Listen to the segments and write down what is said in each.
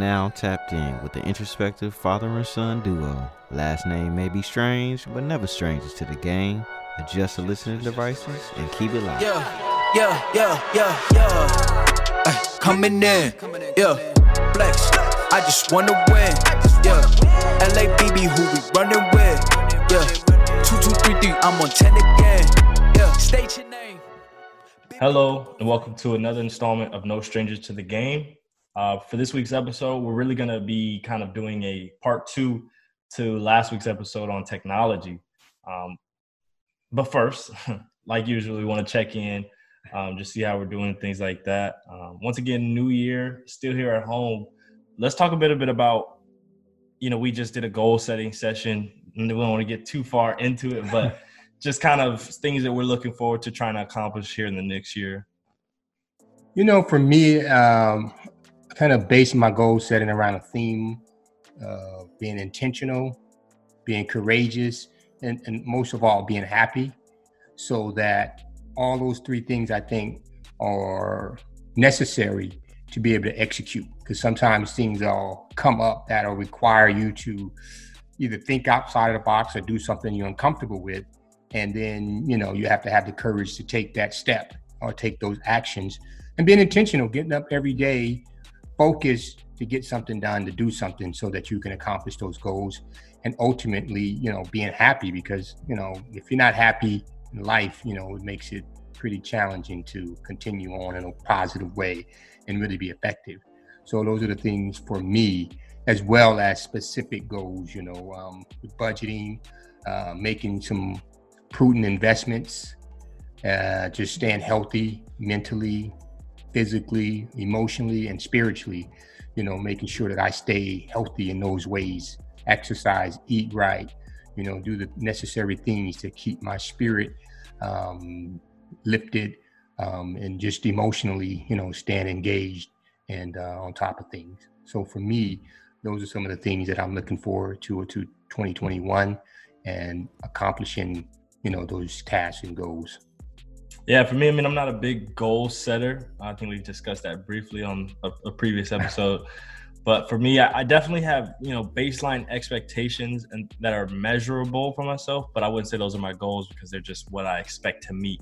now tapped in with the introspective father and son duo. Last name may be strange, but never strangers to the game. Adjust the listening devices and keep it live. Yeah, yeah, yeah, yeah, yeah. Ay, coming in, yeah. Flex, I just wanna win, yeah. LABB, who we running with, yeah. Two, two, three, three, I'm on 10 again, yeah. State your name. Hello, and welcome to another installment of No Strangers to the Game. Uh, for this week's episode, we're really going to be kind of doing a part two to last week's episode on technology. Um, but first, like usual, we want to check in, um, just see how we're doing, things like that. Um, once again, new year, still here at home. Let's talk a bit, a bit about, you know, we just did a goal setting session, and we don't want to get too far into it, but just kind of things that we're looking forward to trying to accomplish here in the next year? You know, for me, um, kind of base my goal setting around a theme, uh, being intentional, being courageous, and, and most of all, being happy. So that all those three things I think are necessary to be able to execute. Because sometimes things all come up that'll require you to either think outside of the box or do something you're uncomfortable with and then you know you have to have the courage to take that step or take those actions and being intentional getting up every day focused to get something done to do something so that you can accomplish those goals and ultimately you know being happy because you know if you're not happy in life you know it makes it pretty challenging to continue on in a positive way and really be effective. So those are the things for me as well as specific goals you know um, budgeting uh, making some prudent investments, uh, just staying healthy mentally, physically, emotionally, and spiritually. You know, making sure that I stay healthy in those ways, exercise, eat right, you know, do the necessary things to keep my spirit um, lifted um, and just emotionally, you know, stand engaged and uh, on top of things. So for me, those are some of the things that I'm looking forward to to 2021 and accomplishing you know those tasks and goals yeah for me i mean i'm not a big goal setter. I think we've discussed that briefly on a, a previous episode. But for me I, I, definitely have you know baseline expectations and that are measurable for myself but i wouldn't say those are my goals because they're just what i expect to meet.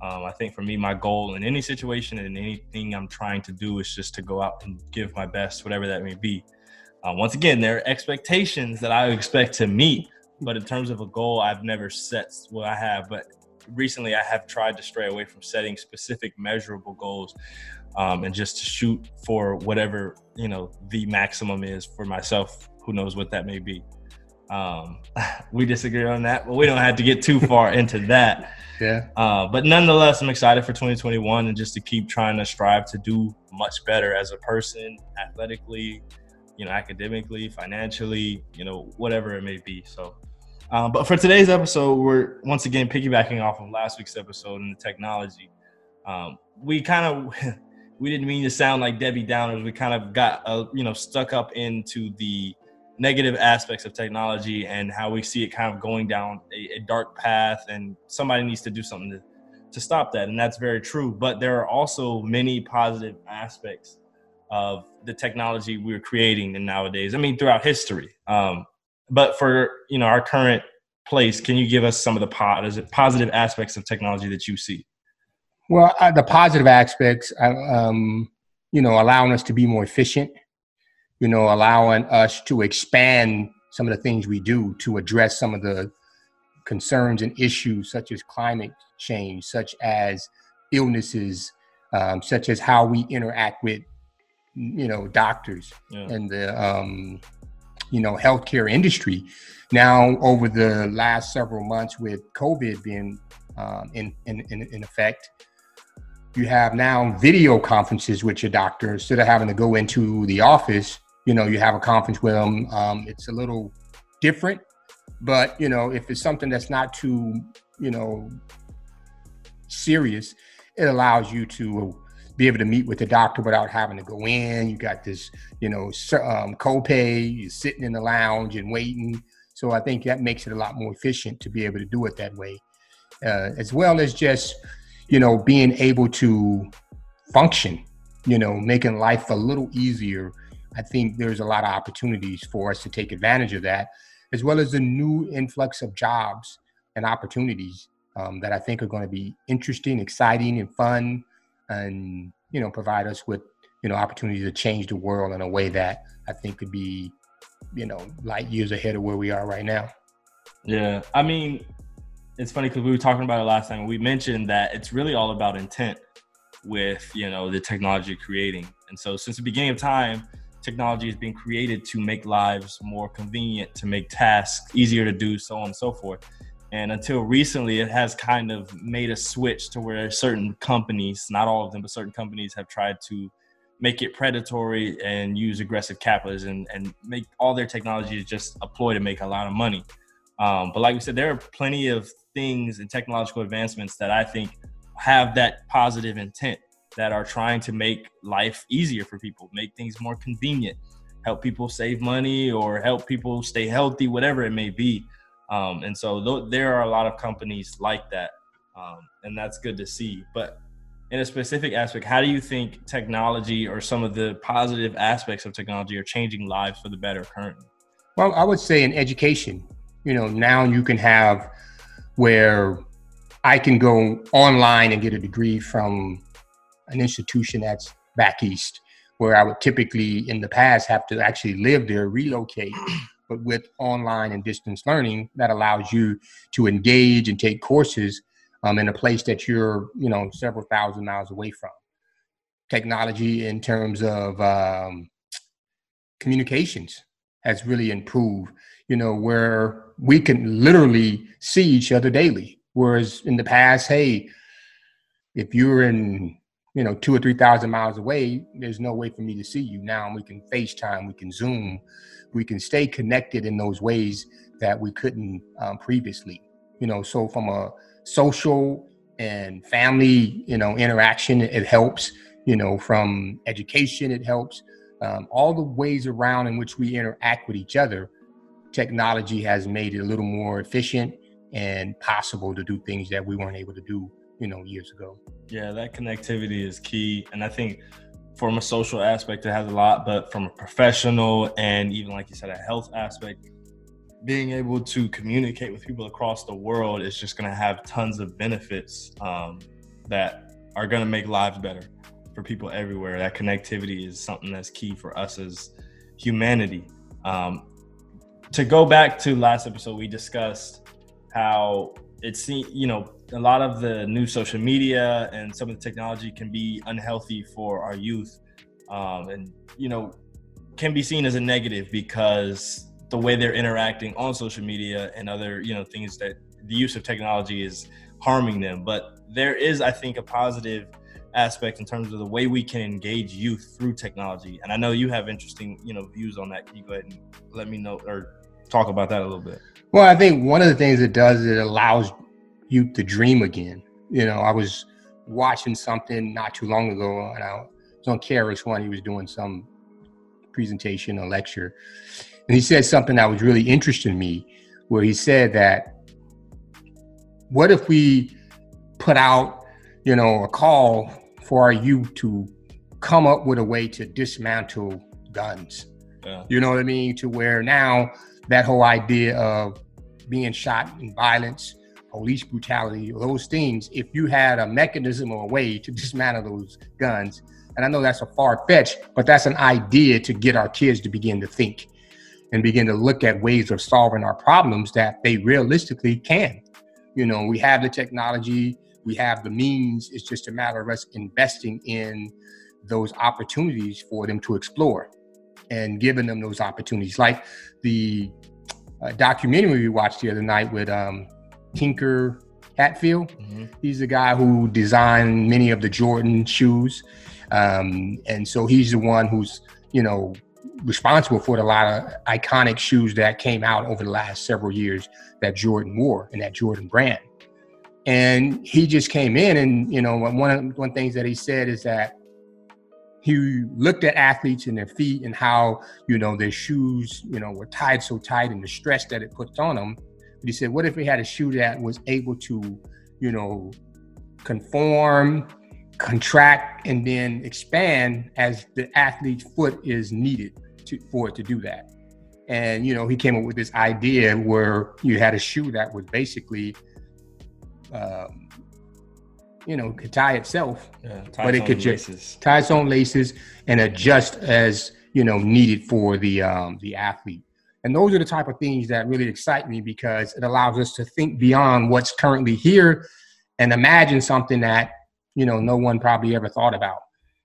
Um, i think for me my goal in any situation and anything i'm trying to do is just to go out and give my best whatever that may be. Uh, once again there are expectations that i expect to meet but in terms of a goal, I've never set. what I have, but recently I have tried to stray away from setting specific measurable goals, um, and just to shoot for whatever you know the maximum is for myself. Who knows what that may be? Um, we disagree on that, but we don't have to get too far into that. Yeah. Uh, but nonetheless, I'm excited for 2021 and just to keep trying to strive to do much better as a person, athletically, you know, academically, financially, you know, whatever it may be. So, um, but for today's episode, we're once again piggybacking off of last week's episode in the technology. Um, we kind of we didn't mean to sound like Debbie Downers. We kind of got uh, you know stuck up into the negative aspects of technology and how we see it kind of going down a, a dark path, and somebody needs to do something to to stop that, and that's very true. But there are also many positive aspects of the technology we're creating nowadays. I mean, throughout history. Um, but for you know our current place, can you give us some of the positive positive aspects of technology that you see? Well, uh, the positive aspects, uh, um, you know, allowing us to be more efficient. You know, allowing us to expand some of the things we do to address some of the concerns and issues such as climate change, such as illnesses, um, such as how we interact with you know doctors yeah. and the um, you know healthcare industry. Now, over the last several months, with COVID being um, in, in, in effect, you have now video conferences with your doctor instead of having to go into the office. You know, you have a conference with them. Um, it's a little different, but you know, if it's something that's not too you know serious, it allows you to be able to meet with the doctor without having to go in. You got this, you know, um, copay. You're sitting in the lounge and waiting. So I think that makes it a lot more efficient to be able to do it that way, uh, as well as just, you know, being able to function. You know, making life a little easier I think there's a lot of opportunities for us to take advantage of that, as well as the new influx of jobs and opportunities um, that I think are going to be interesting, exciting, and fun, and you know, provide us with you know opportunities to change the world in a way that I think could be you know light years ahead of where we are right now. Yeah, I mean, it's funny because we were talking about it last time. We mentioned that it's really all about intent with you know the technology creating, and so since the beginning of time, technology has been created to make lives more convenient, to make tasks easier to do, so on and so forth. And until recently, it has kind of made a switch to where certain companies, not all of them, but certain companies have tried to make it predatory and use aggressive capitalism and and make all their technologies just a ploy to make a lot of money. Um, but like we said, there are plenty of things and technological advancements that I think have that positive intent that are trying to make life easier for people, make things more convenient, help people save money or help people stay healthy, whatever it may be. Um, and so th- there are a lot of companies like that, um, and that's good to see. But in a specific aspect, how do you think technology or some of the positive aspects of technology are changing lives for the better currently? Well, I would say in education, you know, now you can have where I can go online and get a degree from an institution that's back east, where I would typically in the past have to actually live there, relocate. But with online and distance learning, that allows you to engage and take courses um, in a place that you're, you know, several thousand miles away from. Technology in terms of um, communications has really improved, you know, where we can literally see each other daily. Whereas in the past, hey, if you're in, you know, two or 3,000 miles away, there's no way for me to see you. Now we can FaceTime, we can Zoom, we can stay connected in those ways that we couldn't um, previously. You know, so from a social and family, you know, interaction. It helps, you know, from education, it helps. Um, all the ways around in which we interact with each other, technology has made it a little more efficient and possible to do things that we weren't able to do, you know, years ago. Yeah, that connectivity is key. And I think from a social aspect, it has a lot, but from a professional and even like you said, a health aspect, being able to communicate with people across the world is just going to have tons of benefits um, that are going to make lives better for people everywhere. That connectivity is something that's key for us as humanity. Um, to go back to last episode, we discussed how it's you know a lot of the new social media and some of the technology can be unhealthy for our youth, um, and you know can be seen as a negative because the way they're interacting on social media and other you know things that the use of technology is harming them. But there is i think a positive aspect in terms of the way we can engage youth through technology. And i know you have interesting you know views on that. Can you go ahead and let me know or talk about that a little bit well i think one of the things it does is it allows youth to dream again you know i was watching something not too long ago and i was on KRS-One he was doing some presentation or lecture and he said something that was really interesting to me, where he said that what if we put out, you know, a call for our youth to come up with a way to dismantle guns? Yeah. You know what I mean? To where now that whole idea of being shot in violence, police brutality, those things, if you had a mechanism or a way to dismantle those guns, and I know that's a far fetch, but that's an idea to get our kids to begin to think and begin to look at ways of solving our problems that they realistically can. You know, we have the technology, we have the means. It's just a matter of us investing in those opportunities for them to explore and giving them those opportunities. Like the uh, documentary we watched the other night with um, Tinker Hatfield. Mm-hmm. He's the guy who designed many of the Jordan shoes. Um, and so he's the one who's, you know, responsible for a lot of iconic shoes that came out over the last several years that Jordan wore and that Jordan brand. And he just came in, and you know, one of one things that he said is that he looked at athletes and their feet and how you know their shoes, you know, were tied so tight and the stress that it puts on them. But he said, what if we had a shoe that was able to, you know, conform contract and then expand as the athlete's foot is needed to, for it to do that. And you know, he came up with this idea where you had a shoe that was basically, um, you know, could tie itself, Yeah, but it could just tie its own laces and adjust as you know needed for the um, the athlete. And those are the type of things that really excite me because it allows us to think beyond what's currently here and imagine something that you know no one probably ever thought about,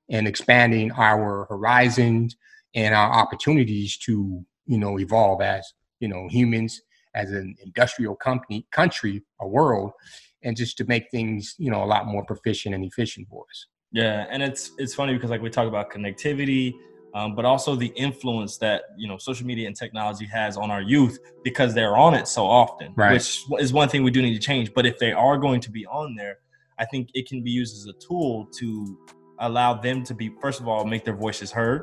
and expanding our horizons and our opportunities to you know evolve as you know humans as an industrial company country a world and just to make things you know a lot more proficient and efficient for us Yeah, and it's it's funny because like we talk about connectivity, um, but also the influence that you know social media and technology has on our youth because they're on it so often, Right. which is one thing we do need to change. But if they are going to be on there, I think it can be used as a tool to allow them to be first of all make their voices heard.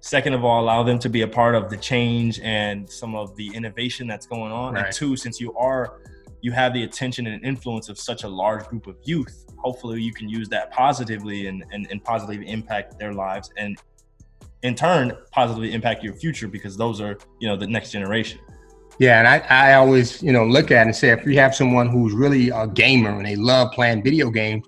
Second of all, allow them to be a part of the change and some of the innovation that's going on. Right. And two, since you are you have the attention and influence of such a large group of youth hopefully you can use that positively and, and, and positively impact their lives and in turn positively impact your future because those are you know the next generation Yeah, and I, I always, you know, look at and say if you have someone who's really a gamer and they love playing video games,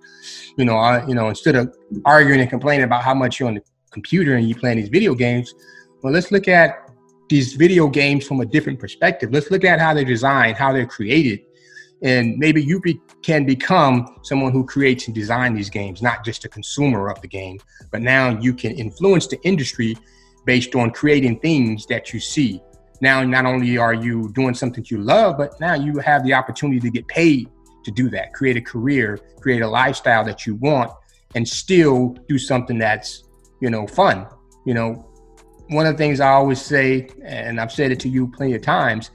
you know, I, you know, instead of arguing and complaining about how much you're on the computer and you playing these video games, well, let's look at these video games from a different perspective. Let's look at how they're designed, how they're created, and maybe you be, can become someone who creates and design these games, not just a consumer of the game, but now you can influence the industry based on creating things that you see now not only are you doing something you love but now you have the opportunity to get paid to do that create a career create a lifestyle that you want and still do something that's you know fun. You know one of the things i always say and i've said it to you plenty of times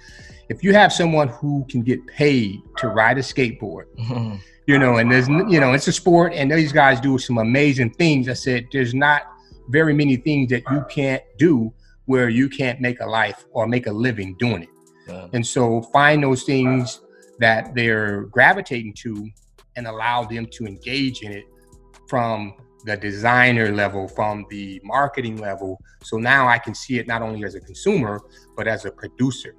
if you have someone who can get paid to ride a skateboard mm-hmm. you know and there's you know it's a sport and these guys do some amazing things i said there's not very many things that you can't do where you can't make a life or make a living doing it. Yeah. and so find those things that they're gravitating to and allow them to engage in it from the designer level, from the marketing level. So now I can see it not only as a consumer, but as a producer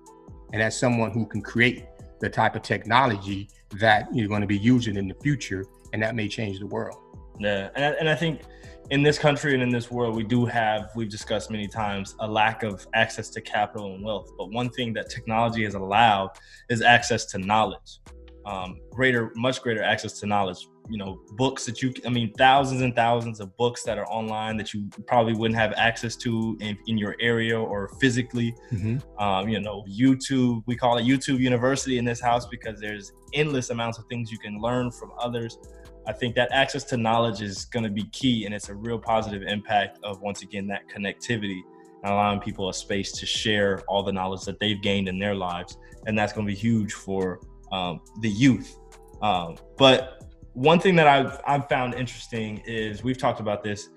and as someone who can create the type of technology that you're going to be using in the future. And that may change the world. Yeah, and I, and I think in this country and in this world, we do have we've discussed many times a lack of access to capital and wealth. But one thing that technology has allowed is access to knowledge, um, greater, much greater access to knowledge. You know, books that you, I mean, thousands and thousands of books that are online that you probably wouldn't have access to in, in your area or physically um, you know, YouTube. We call it YouTube University in this house because there's endless amounts of things you can learn from others. I think that access to knowledge is going to be key, and it's a real positive impact of once again that connectivity and allowing people a space to share all the knowledge that they've gained in their lives, and that's going to be huge for um, the youth. Um, but one thing that I've I've found interesting is we've talked about this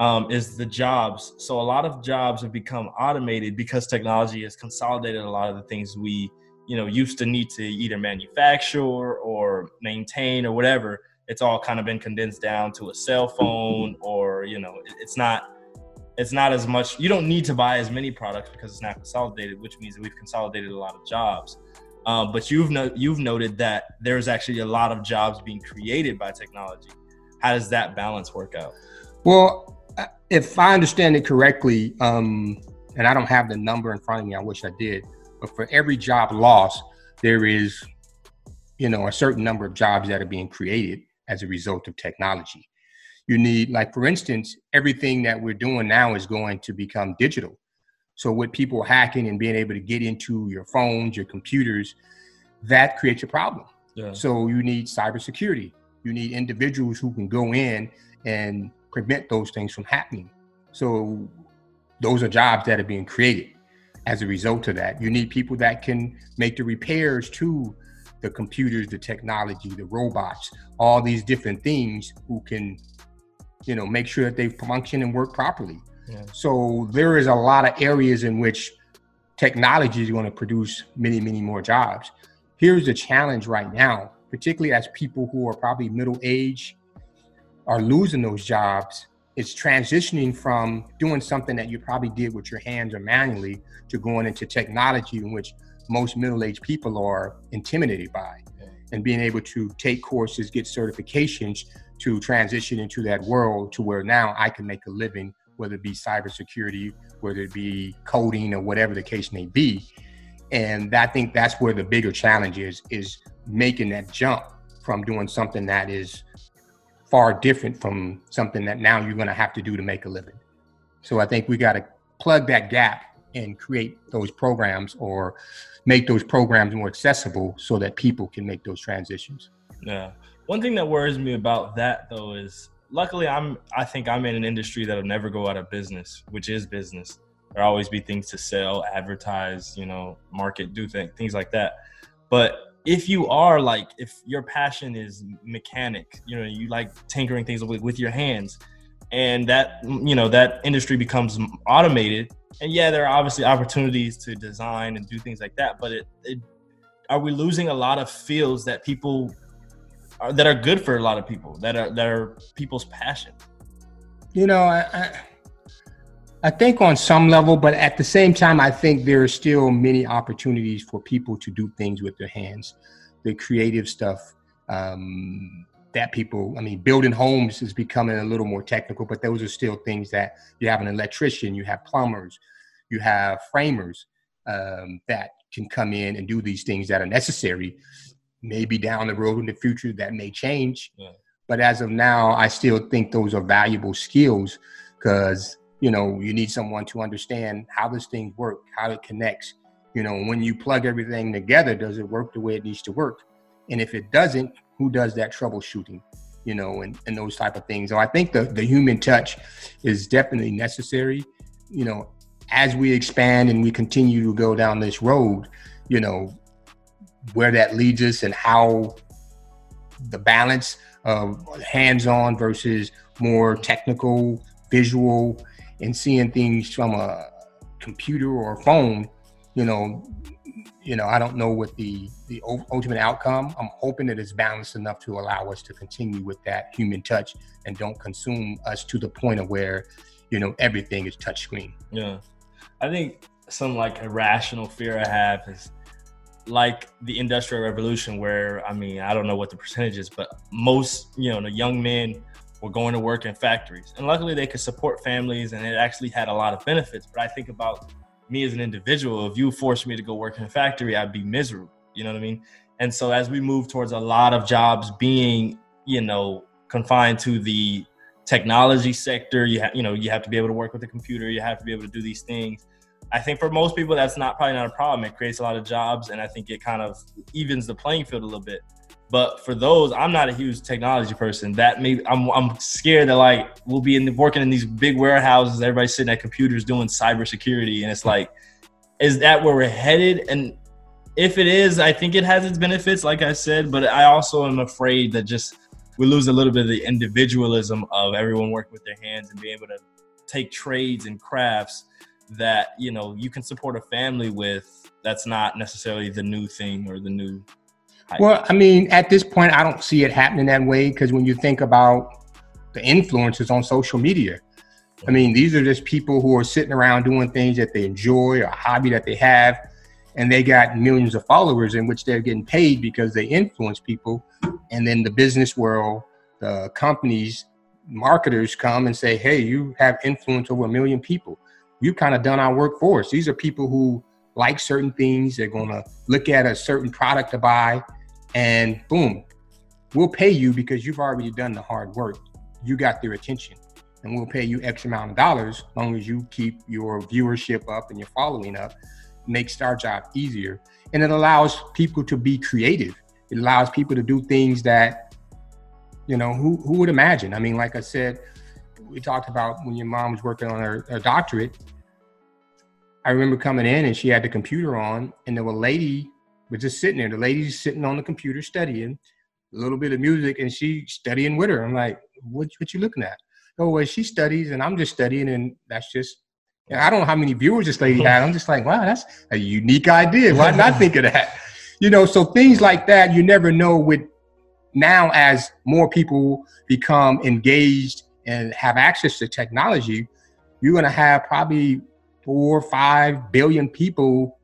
um, is the jobs. So a lot of jobs have become automated because technology has consolidated a lot of the things we, you know, used to need to either manufacture or maintain or whatever. It's all kind of been condensed down to a cell phone, or you know, it- it's not. It's not as much. You don't need to buy as many products because it's not consolidated, which means that we've consolidated a lot of jobs. Um, but you've no, you've noted that there's actually a lot of jobs being created by technology. How does that balance work out? Well, uh, if I understand it correctly, um, and I don't have the number in front of me, I wish I did, but for every job lost, there is, you know, a certain number of jobs that are being created as a result of technology. You need, like, for instance, everything that we're doing now is going to become digital. So, with people hacking and being able to get into your phones, your computers, that creates a problem. Yeah. So you need cybersecurity. You need individuals who can go in and prevent those things from happening. So those are jobs that are being created as a result of that. You need people that can make the repairs to the computers, the technology, the robots, all these different things who can, you know, make sure that they function and work properly. Yeah. So there is a lot of areas in which technology is going to produce many, many more jobs. Here's the challenge right now, particularly as people who are probably middle age are losing those jobs It's transitioning from doing something that you probably did with your hands or manually to going into technology in which most middle-aged people are intimidated by and being able to take courses get certifications to transition into that world to where now i can make a living whether it be cybersecurity whether it be coding or whatever the case may be and i think that's where the bigger challenge is is making that jump from doing something that is far different from something that now you're going to have to do to make a living. So I think we got to plug that gap and create those programs or make those programs more accessible so that people can make those transitions. Yeah. One thing that worries me about that though is luckily I'm I think I'm in an industry that'll never go out of business, which is business. There'll always be things to sell, advertise, you know, market, do things, things like that. But if you are like if your passion is mechanic you know you like tinkering things with, with your hands and that you know that industry becomes automated and yeah there are obviously opportunities to design and do things like that but it, it are we losing a lot of fields that people are, that are good for a lot of people that are that are people's passion you know I, I I think on some level, but at the same time, I think there are still many opportunities for people to do things with their hands, the creative stuff um, that people, I mean, building homes is becoming a little more technical, but those are still things that you have an electrician, you have plumbers, you have framers um, that can come in and do these things that are necessary. Maybe down the road in the future that may change. Yeah. But as of now, I still think those are valuable skills because you know you need someone to understand how this thing works how it connects you know when you plug everything together does it work the way it needs to work and if it doesn't who does that troubleshooting you know and, and those type of things so i think the, the human touch is definitely necessary you know as we expand and we continue to go down this road you know where that leads us and how the balance of hands-on versus more technical visual and seeing things from a computer or phone, you know, you know, I don't know what the the ultimate outcome. I'm hoping that it's balanced enough to allow us to continue with that human touch and don't consume us to the point of where, you know, everything is touchscreen. Yeah, I think some like irrational fear I have is like the industrial revolution, where I mean, I don't know what the percentage is, but most you know, the young men were going to work in factories. And luckily they could support families and it actually had a lot of benefits. But I think about me as an individual, if you forced me to go work in a factory, I'd be miserable. You know what I mean? And so as we move towards a lot of jobs being, you know, confined to the technology sector, you have, you know, you have to be able to work with the computer, you have to be able to do these things. I think for most people, that's not probably not a problem. It creates a lot of jobs, and I think it kind of evens the playing field a little bit. But for those, I'm not a huge technology person. That maybe I'm I'm scared that like we'll be in the, working in these big warehouses, everybody's sitting at computers doing cybersecurity, and it's like, is that where we're headed? And if it is, I think it has its benefits, like I said. But I also am afraid that just we lose a little bit of the individualism of everyone working with their hands and being able to take trades and crafts that you know you can support a family with. That's not necessarily the new thing or the new well, I mean, at this point, I don't see it happening that way because when you think about the influencers on social media, I mean, these are just people who are sitting around doing things that they enjoy, or a hobby that they have, and they got millions of followers in which they're getting paid because they influence people. And then the business world, the companies, marketers come and say, hey, you have influence over a million people. You've kind of done our work for us. These are people who like certain things. They're going to look at a certain product to buy, and boom, we'll pay you because you've already done the hard work. You got their attention, and we'll pay you X amount of dollars as long as you keep your viewership up and your following up. Makes our job easier, and it allows people to be creative. It allows people to do things that, you know, who who would imagine? I mean, like I said, we talked about when your mom was working on her, her doctorate I remember coming in and she had the computer on, and there was a lady was just sitting there. The lady's sitting on the computer studying a little bit of music, and she studying with her. I'm like, what, what you looking at? Oh, well, she studies, and I'm just studying, and that's just. I don't know how many viewers this lady had. I'm just like, wow, that's a unique idea. Why not think of that? You know, so things like that, you never know with now as more people become engaged and have access to technology, you're going to have probably four or five billion people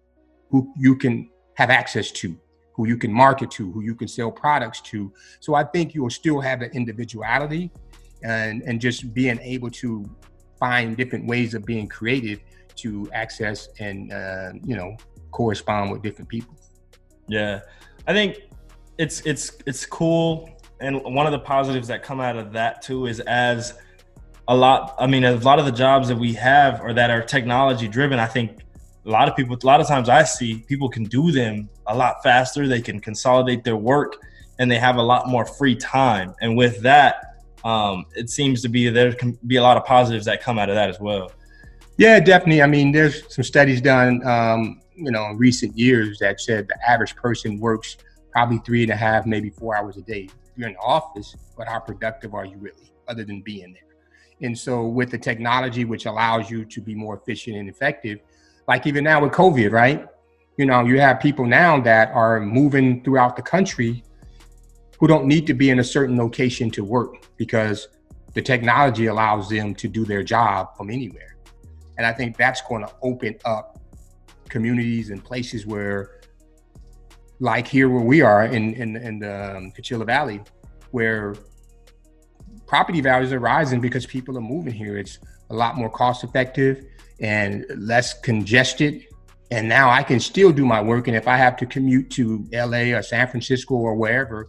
who you can have access to, who you can market to, who you can sell products to. So I think you'll still have an individuality and, and just being able to find different ways of being creative to access and, uh, you know, correspond with different people. Yeah. I think it's it's it's cool and one of the positives that come out of that too is as a lot i mean a lot of the jobs that we have or that are technology driven i think a lot of people a lot of times i see people can do them a lot faster. They can consolidate their work and they have a lot more free time. And with that um, it seems to be there can be a lot of positives that come out of that as well. Yeah definitely. I mean there's some studies done um, you know in recent years that said the average person works probably three and a half, maybe four hours a day. You're in the office, but how productive are you really, other than being there? And so, with the technology, which allows you to be more efficient and effective, like even now with COVID, right? You know, you have people now that are moving throughout the country who don't need to be in a certain location to work because the technology allows them to do their job from anywhere. And I think that's going to open up communities and places where like here where we are in in, in the um, Coachella Valley, where property values are rising because people are moving here. It's a lot more cost effective and less congested. And now I can still do my work. And if I have to commute to LA or San Francisco or wherever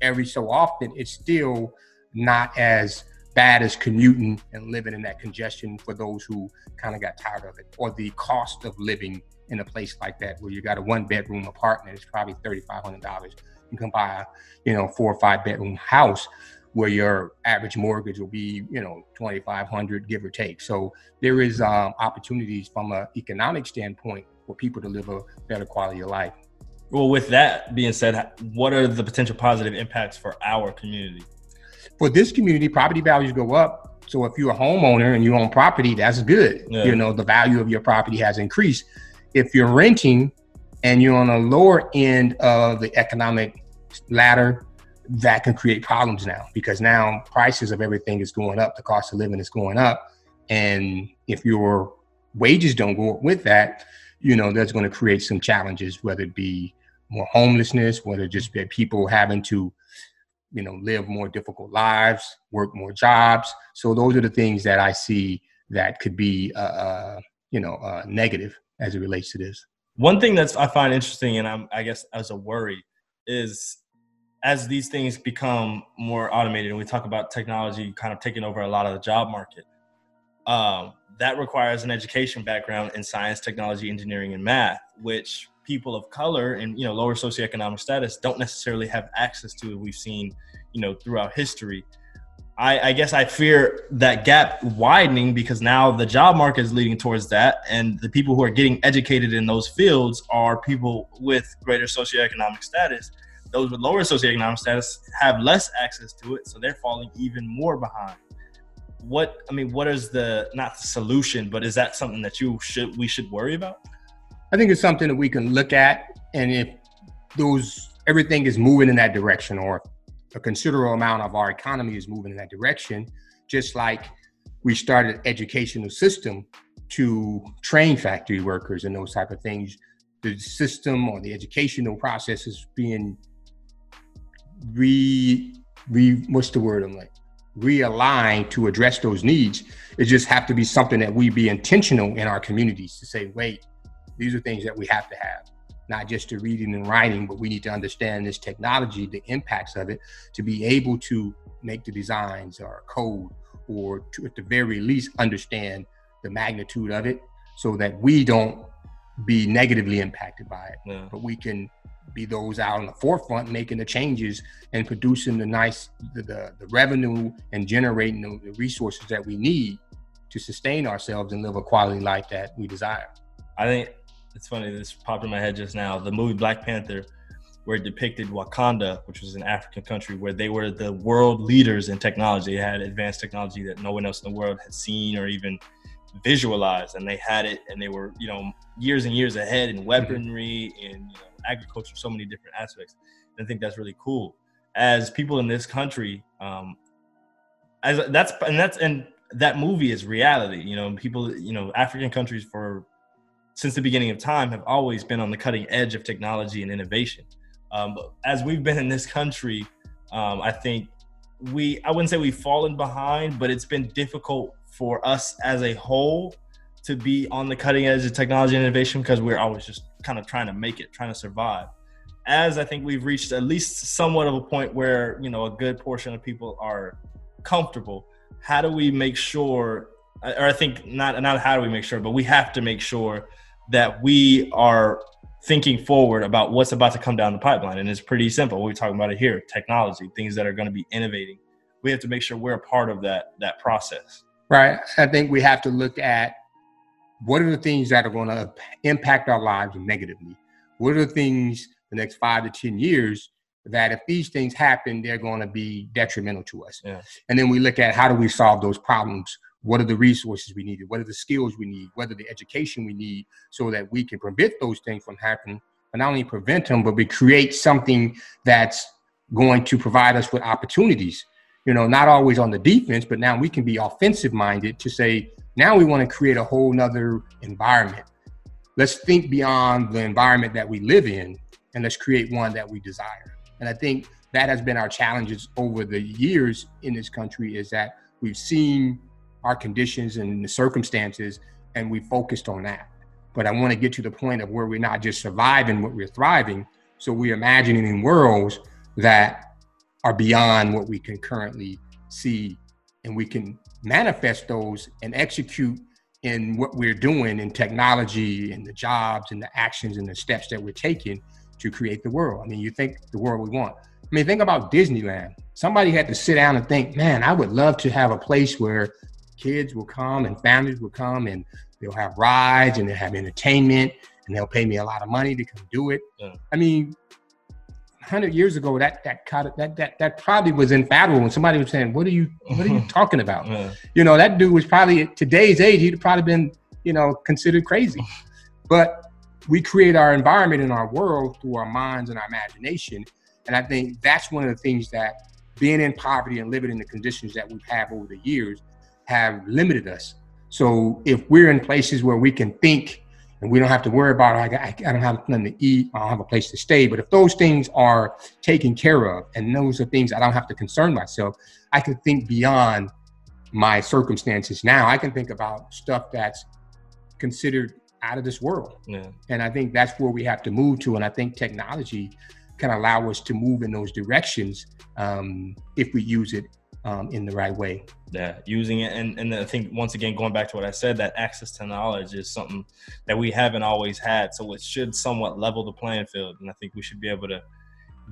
every so often, it's still not as bad as commuting and living in that congestion for those who kind of got tired of it or the cost of living in a place like that where you got a one bedroom apartment, it's probably thirty five hundred dollars. You can buy a you know four or five bedroom house where your average mortgage will be you know twenty five hundred give or take. So there is um, opportunities from an economic standpoint for people to live a better quality of life. Well, with that being said, what are the potential positive impacts for our community? For this community, property values go up. So if you're a homeowner and you own property, that's good. Yeah. You know, the value of your property has increased if you're renting and you're on a lower end of the economic ladder, that can create problems now because now prices of everything is going up, the cost of living is going up. And if your wages don't go up with that, you know, that's going to create some challenges, whether it be more homelessness, whether it just be people having to, you know, live more difficult lives, work more jobs. So those are the things that I see that could be, uh, uh you know, uh, negative as it relates to this. One thing that's I find interesting, and I'm, I guess as a worry, is as these things become more automated, and we talk about technology kind of taking over a lot of the job market. Um, that requires an education background in science, technology, engineering, and math, which people of color and you know lower socioeconomic status don't necessarily have access to. We've seen, you know, throughout history. I, I, guess I fear that gap widening because now the job market is leading towards that, and the people who are getting educated in those fields are people with greater socioeconomic status. Those with lower socioeconomic status have less access to it, so they're falling even more behind. What I mean, what is the not the solution, but is that something that you should we should worry about? I think it's something that we can look at, and if those everything is moving in that direction, or a considerable amount of our economy is moving in that direction, just like we started educational system to train factory workers and those type of things. The system or the educational process is being re re what's the word I'm like realigned to address those needs. It just have to be something that we be intentional in our communities to say, wait, these are things that we have to have not just to reading and writing, but we need to understand this technology, the impacts of it, to be able to make the designs or code, or to at the very least understand the magnitude of it, so that we don't be negatively impacted by it, yeah. but we can be those out on the forefront making the changes and producing the nice the, the, the revenue and generating the, the resources that we need to sustain ourselves and live a quality life that we desire. I think it's funny. This popped in my head just now. The movie Black Panther, where it depicted Wakanda, which was an African country, where they were the world leaders in technology. They had advanced technology that no one else in the world had seen or even visualized, and they had it, and they were, you know, years and years ahead in weaponry and you know, agriculture, so many different aspects. And I think that's really cool. as people in this country, um, as that's and that's and that movie is reality. You know, people, you know, African countries for since the beginning of time have always been on the cutting edge of technology and innovation. Um, as we've been in this country, um, I think we I wouldn't say we've fallen behind, but it's been difficult for us as a whole to be on the cutting edge of technology and innovation because we're always just kind of trying to make it, trying to survive. As I think we've reached at least somewhat of a point where you know a good portion of people are comfortable. How do we make sure, or I think not not how do we make sure, but we have to make sure that we are thinking forward about what's about to come down the pipeline. And it's pretty simple. We're talking about it here: technology, things that are going to be innovating. We have to make sure we're a part of that that process. Right. I think we have to look at what are the things that are going to impact our lives negatively. What are the things the next five to ten years that if these things happen, they're going to be detrimental to us. Yeah. And then we look at how do we solve those problems what are the resources we need? What are the skills we need? What are the education we need so that we can prevent those things from happening? But not only prevent them, but we create something that's going to provide us with opportunities. You know, not always on the defense, but now we can be offensive minded to say, now we want to create a whole nother environment. Let's think beyond the environment that we live in and let's create one that we desire. And I think that has been our challenges over the years in this country is that we've seen our conditions and the circumstances, and we focused on that. But I want to get to the point of where we're not just surviving, but we're thriving. So we're imagining in worlds that are beyond what we can currently see, and we can manifest those and execute in what we're doing in technology and the jobs and the actions and the steps that we're taking to create the world. I mean, you think the world we want. I mean, think about Disneyland. Somebody had to sit down and think, man, I would love to have a place where kids will come and families will come and they'll have rides and they'll have entertainment and they'll pay me a lot of money to come do it. Yeah. I mean, hundred years ago, that that that that that probably was infallible. When somebody was saying, "What are you What are you talking about?" Yeah. You know, that dude was probably at today's age. He'd probably been you know considered crazy. But we create our environment in our world through our minds and our imagination, and I think that's one of the things that being in poverty and living in the conditions that we've had over the years have limited us. So if we're in places where we can think and we don't have to worry about I, I, I don't have nothing to eat, I don't have a place to stay. But if those things are taken care of, and those are things I don't have to concern myself, I can think beyond my circumstances. Now I can think about stuff that's considered out of this world. Yeah. And I think that's where we have to move to. And I think technology can allow us to move in those directions um, if we use it um, in the right way. Yeah, using it, and and I think once again going back to what I said, that access to knowledge is something that we haven't always had. So it should somewhat level the playing field, and I think we should be able to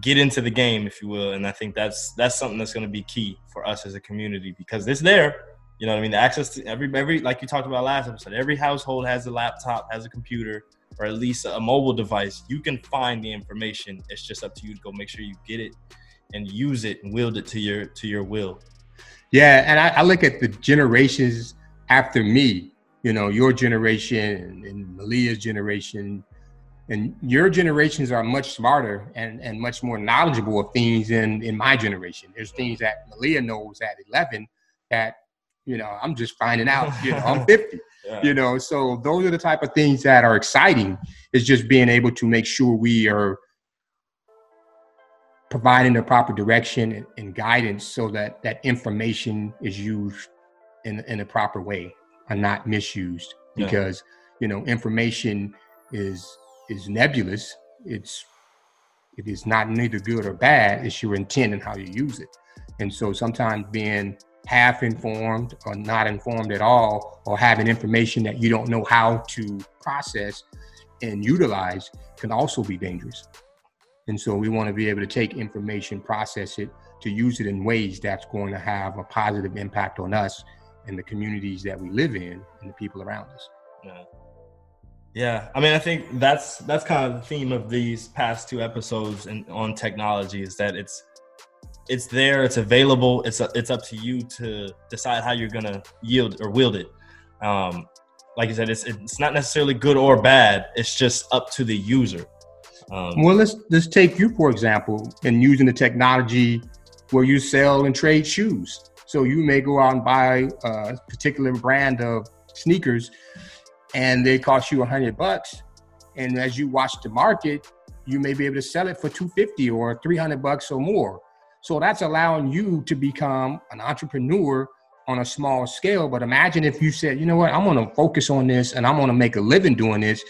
get into the game, if you will. And I think that's that's something that's going to be key for us as a community because it's there. You know what I mean? The access to every every like you talked about last episode, every household has a laptop, has a computer, or at least a mobile device. You can find the information. It's just up to you to go make sure you get it and use it and wield it to your to your will. Yeah, and I, I look at the generations after me. You know, your generation and Malia's generation, and your generations are much smarter and, and much more knowledgeable of things than in my generation. There's things that Malia knows at 11 that, you know, I'm just finding out, you know, I'm 50, yeah. you know, so those are the type of things that are exciting is just being able to make sure we are providing the proper direction and, and, guidance so that that information is used in, in a proper way and not misused. Because yeah. you know information is is nebulous. It's it is not neither good or bad. It's your intent and how you use it. And so sometimes being half informed or not informed at all or having information that you don't know how to process and utilize can also be dangerous and so we want to be able to take information, process it, to use it in ways that's going to have a positive impact on us and the communities that we live in and the people around us. Yeah. Yeah, I mean, I think that's that's kind of the theme of these past two episodes and on technology is that it's it's there, it's available, it's it's up to you to decide how you're gonna yield or wield it. Um, like you said, it's it's not necessarily good or bad. It's just up to the user. Um, Well, let's let's take you for example, and using the technology where you sell and trade shoes. So you may go out and buy a particular brand of sneakers, and they cost you a hundred bucks, and as you watch the market, you may be able to sell it for two fifty or three hundred bucks or more. So that's allowing you to become an entrepreneur on a small scale. But imagine if you said, you know what, I'm going to focus on this and I'm going to make a living doing this.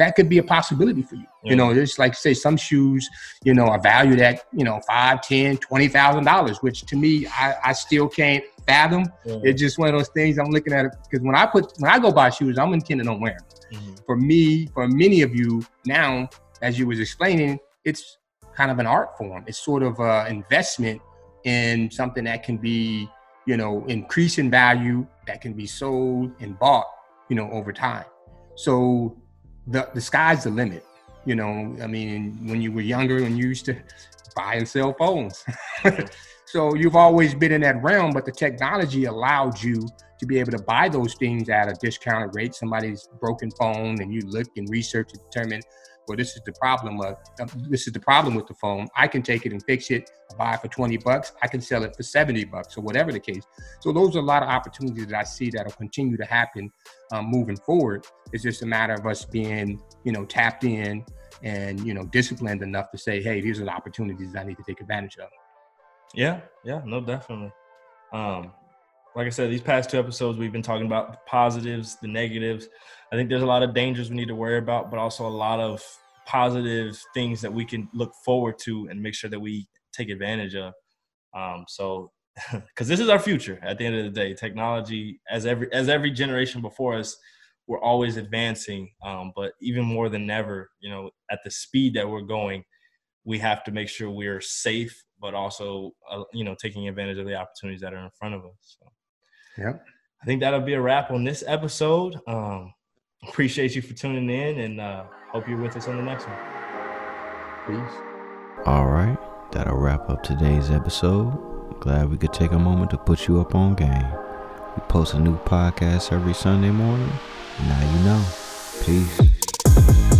That could be a possibility for you. Yeah. You know, it's like say some shoes, you know, are valued at, you know, five, ten, twenty thousand dollars, which to me, I, I still can't fathom. yeah. It's just one of those things I'm looking at it because when I put when I go buy shoes, I'm intending on wearing. Mhm. for me, for many of you now, as you was explaining, it's kind of an art form. It's sort of an investment in something that can be, you know, increase in value, that can be sold and bought, you know, over time. So the the sky's the limit. You know, I mean, when you were younger and you used to buy and sell phones. so you've always been in that realm, but the technology allowed you to be able to buy those things at a discounted rate. Somebody's broken phone, and you look and research to determine, well, this is the problem. Of, this is the problem with the phone. I can take it and fix it. Buy it for twenty bucks. I can sell it for seventy bucks, or whatever the case. So those are a lot of opportunities that I see that'll continue to happen um, moving forward. It's just a matter of us being, you know, tapped in and you know disciplined enough to say, hey, these are the opportunities I need to take advantage of. Yeah, yeah, no, definitely. Um, like I said, these past two episodes we've been talking about the positives, the negatives. I think there's a lot of dangers we need to worry about, but also a lot of positive things that we can look forward to and make sure that we take advantage of. Um, so, because this is our future at the end of the day, technology as every as every generation before us, we're always advancing. Um, but even more than ever, you know, at the speed that we're going, we have to make sure we're safe, but also, uh, you know, taking advantage of the opportunities that are in front of us. So Yep. I think that'll be a wrap on this episode. Um, appreciate you for tuning in and uh, hope you're with us on the next one. Peace. All right, that'll wrap up today's episode. Glad we could take a moment to put you up on game. We post a new podcast every Sunday morning. Now you know. Peace.